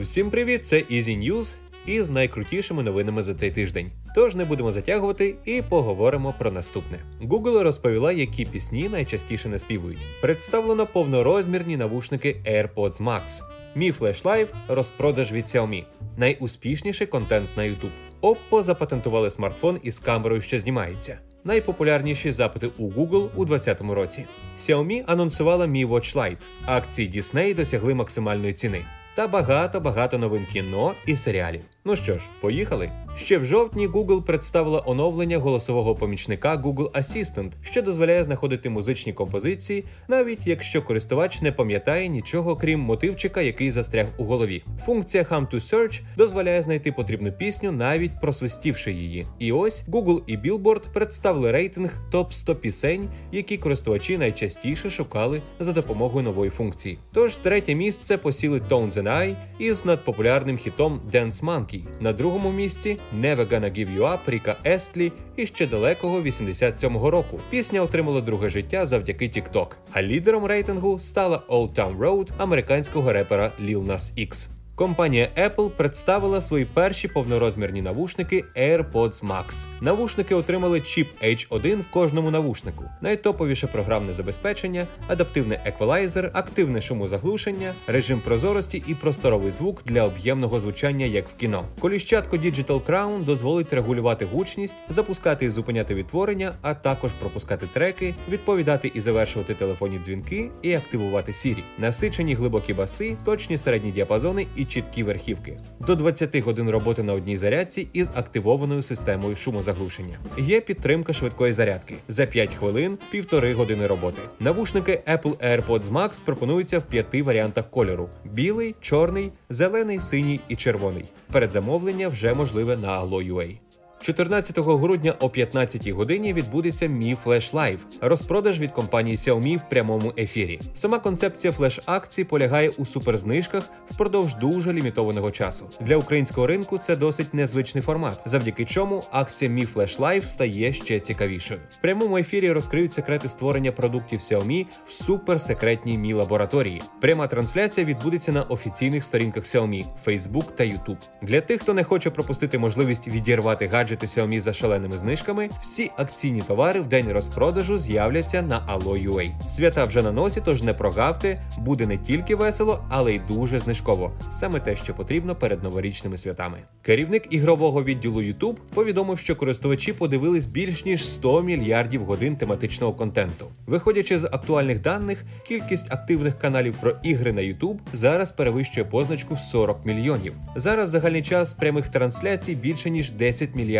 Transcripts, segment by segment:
Всім привіт! Це Easy News із найкрутішими новинами за цей тиждень. Тож не будемо затягувати і поговоримо про наступне. Google розповіла, які пісні найчастіше не співають. Представлено повнорозмірні навушники AirPods Max. Flash Live – розпродаж від Xiaomi. Найуспішніший контент на YouTube. Oppo запатентували смартфон із камерою, що знімається. Найпопулярніші запити у Google у 2020 році. Xiaomi анонсувала Mi Watch Lite. Акції Disney досягли максимальної ціни. Та багато-багато новин кіно і серіалів. Ну що ж, поїхали. Ще в жовтні Google представила оновлення голосового помічника Google Assistant, що дозволяє знаходити музичні композиції, навіть якщо користувач не пам'ятає нічого крім мотивчика, який застряг у голові. Функція Hum to Search дозволяє знайти потрібну пісню, навіть просвистівши її. І ось Google і Billboard представили рейтинг топ 100 пісень, які користувачі найчастіше шукали за допомогою нової функції. Тож третє місце посіли Tones and I із надпопулярним хітом Dance Monkey. На другому місці Never Gonna Give You Up Ріка Естлі і ще далекого 87-го року. Пісня отримала друге життя завдяки TikTok. А лідером рейтингу стала Old Town Road американського репера Lil Nas X. Компанія Apple представила свої перші повнорозмірні навушники AirPods Max. Навушники отримали чіп H1 в кожному навушнику, найтоповіше програмне забезпечення, адаптивний еквалайзер, активне шумозаглушення, режим прозорості і просторовий звук для об'ємного звучання, як в кіно. Коліщатко Digital Crown дозволить регулювати гучність, запускати і зупиняти відтворення, а також пропускати треки, відповідати і завершувати телефонні дзвінки і активувати Siri. Насичені глибокі баси, точні середні діапазони і чіткі верхівки. До 20 годин роботи на одній зарядці із активованою системою шумозаглушення. Є підтримка швидкої зарядки за 5 хвилин, півтори години роботи. Навушники Apple AirPods Max пропонуються в п'яти варіантах кольору: білий, чорний, зелений, синій і червоний. Передзамовлення вже можливе на Allo.ua. 14 грудня о 15 годині відбудеться Mi Flash Live – розпродаж від компанії Xiaomi в прямому ефірі. Сама концепція флеш акції полягає у суперзнижках впродовж дуже лімітованого часу. Для українського ринку це досить незвичний формат, завдяки чому акція Mi Flash Live стає ще цікавішою. В прямому ефірі розкриють секрети створення продуктів Xiaomi в суперсекретній Mi лабораторії. Пряма трансляція відбудеться на офіційних сторінках Xiaomi, Facebook та YouTube. Для тих, хто не хоче пропустити можливість відірвати гаджет гаджети Xiaomi за шаленими знижками, всі акційні товари в день розпродажу з'являться на Allo.ua. Свята вже на носі, тож не прогавте, буде не тільки весело, але й дуже знижково. Саме те, що потрібно перед новорічними святами. Керівник ігрового відділу YouTube повідомив, що користувачі подивились більш ніж 100 мільярдів годин тематичного контенту. Виходячи з актуальних даних, кількість активних каналів про ігри на YouTube зараз перевищує позначку в 40 мільйонів. Зараз загальний час прямих трансляцій більше ніж 10 мільярдів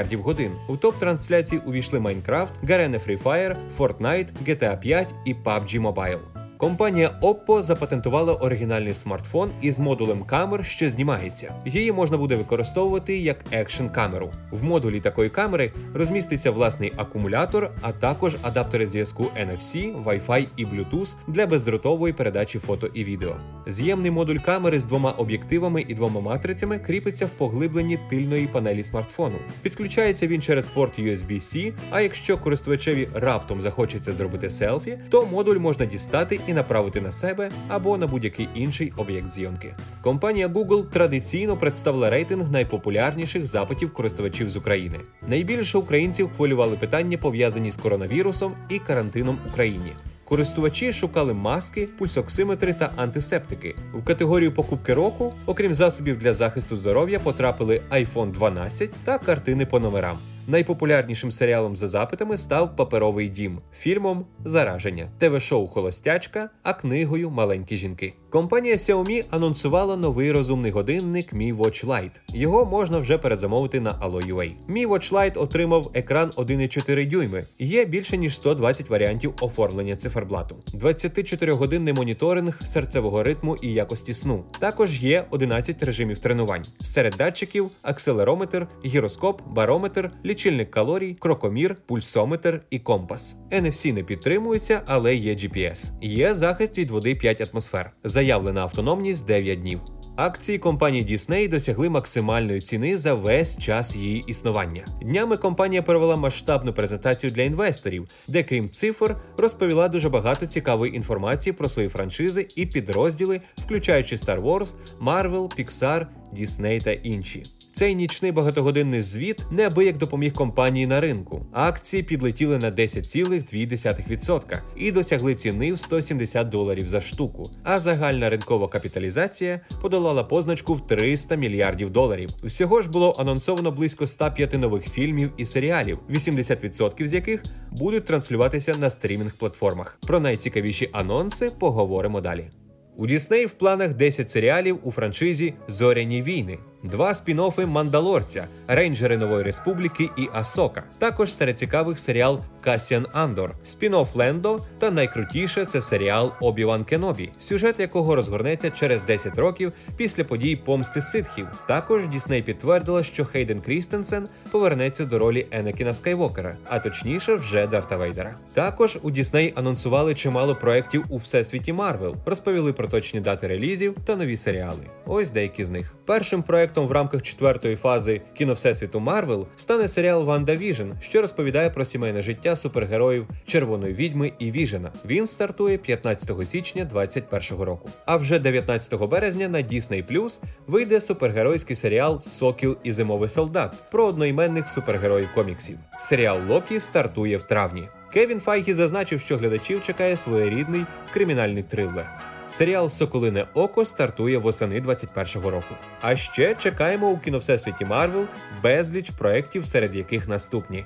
У топ трансляції увійшли Майнкрафт, Free Fire, Fortnite, GTA 5 і PUBG Mobile. Компанія Oppo запатентувала оригінальний смартфон із модулем камер, що знімається. Її можна буде використовувати як екшн камеру. В модулі такої камери розміститься власний акумулятор, а також адаптери зв'язку NFC, Wi-Fi і Bluetooth для бездротової передачі фото і відео. З'ємний модуль камери з двома об'єктивами і двома матрицями кріпиться в поглибленні тильної панелі смартфону. Підключається він через порт USB-C, а якщо користувачеві раптом захочеться зробити селфі, то модуль можна дістати і направити на себе або на будь-який інший об'єкт зйомки. Компанія Google традиційно представила рейтинг найпопулярніших запитів користувачів з України. Найбільше українців хвилювали питання пов'язані з коронавірусом і карантином в Україні. Користувачі шукали маски, пульсоксиметри та антисептики. В категорію покупки року, окрім засобів для захисту здоров'я, потрапили iPhone 12 та картини по номерам. Найпопулярнішим серіалом за запитами став Паперовий дім, фільмом Зараження, ТВ-шоу Холостячка, а книгою Маленькі жінки. Компанія Xiaomi анонсувала новий розумний годинник Mi Watch Lite. Його можна вже передзамовити на Allo.ua. Mi Watch Lite отримав екран 1,4 дюйми. Є більше ніж 120 варіантів оформлення циферблату, 24-годинний моніторинг серцевого ритму і якості сну. Також є 11 режимів тренувань. Серед датчиків акселерометр, гіроскоп, барометр, лічильник калорій, крокомір, пульсометр і компас. NFC не підтримується, але є GPS. Є захист від води 5 атмосфер. Заявлена автономність 9 днів. Акції компанії Disney досягли максимальної ціни за весь час її існування. Днями компанія провела масштабну презентацію для інвесторів, де крім цифр розповіла дуже багато цікавої інформації про свої франшизи і підрозділи, включаючи Star Wars, Marvel, Pixar, Disney та інші. Цей нічний багатогодинний звіт неабияк допоміг компанії на ринку. Акції підлетіли на 10,2% і досягли ціни в 170 доларів за штуку. А загальна ринкова капіталізація подолала позначку в 300 мільярдів доларів. Всього ж було анонсовано близько 105 нових фільмів і серіалів, 80% з яких будуть транслюватися на стрімінг платформах. Про найцікавіші анонси поговоримо далі. У Дісней в планах 10 серіалів у франшизі Зоряні війни, два спін-оффи Мандалорця, Рейнджери Нової Республіки і Асока. Також серед цікавих серіал Касіан Андор, спін-офф Лендо та найкрутіше це серіал Обіван Кенобі, сюжет якого розгорнеться через 10 років після подій помсти ситхів. Також Дісней підтвердила, що Хейден Крістенсен повернеться до ролі Енекіна Скайвокера, а точніше, вже Дарта Вейдера. Також у Дісней анонсували чимало проєктів у всесвіті Марвел, розповіли про точні дати релізів та нові серіали. Ось деякі з них. Першим проектом в рамках четвертої фази кіно Всесвіту Марвел стане серіал Ванда Віжн, що розповідає про сімейне життя супергероїв Червоної відьми і Віжена. Він стартує 15 січня 2021 року. А вже 19 березня на Disney Plus вийде супергеройський серіал Сокіл і Зимовий солдат про одноіменних супергероїв коміксів. Серіал Локі стартує в травні. Кевін Файгі зазначив, що глядачів чекає своєрідний кримінальний трилер. Серіал Соколине Око стартує восени 21-го року. А ще чекаємо у кіновсесвіті Марвел безліч проєктів, серед яких наступні.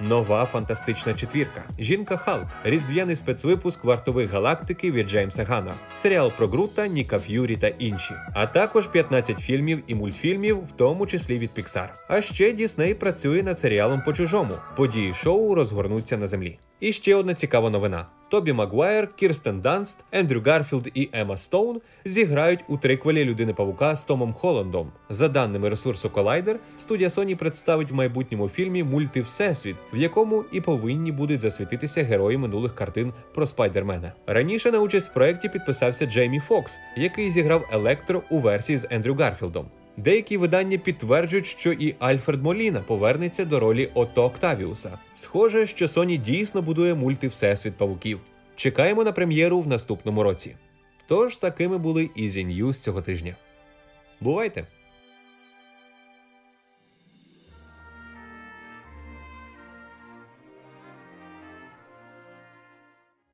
Нова фантастична четвірка, Жінка Халк, різдвяний спецвипуск вартових галактики від Джеймса Гана, серіал про Грута, Ніка Ф'юрі та інші, а також 15 фільмів і мультфільмів, в тому числі від Pixar. А ще Дісней працює над серіалом по чужому. Події шоу розгорнуться на землі. І ще одна цікава новина: Тобі Магуайр, Кірстен Данст, Ендрю Гарфілд і Ема Стоун зіграють у триквелі Людини Павука з Томом Холландом. За даними ресурсу Collider, студія Sony представить в майбутньому фільмі Мульти Всесвіт, в якому і повинні будуть засвітитися герої минулих картин про спайдермена. Раніше на участь в проєкті підписався Джеймі Фокс, який зіграв Електро у версії з Ендрю Гарфілдом. Деякі видання підтверджують, що і Альфред Моліна повернеться до ролі Ото Октавіуса. Схоже, що Sony дійсно будує мульти Всесвіт павуків. Чекаємо на прем'єру в наступному році. Тож такими були Easy News цього тижня. Бувайте!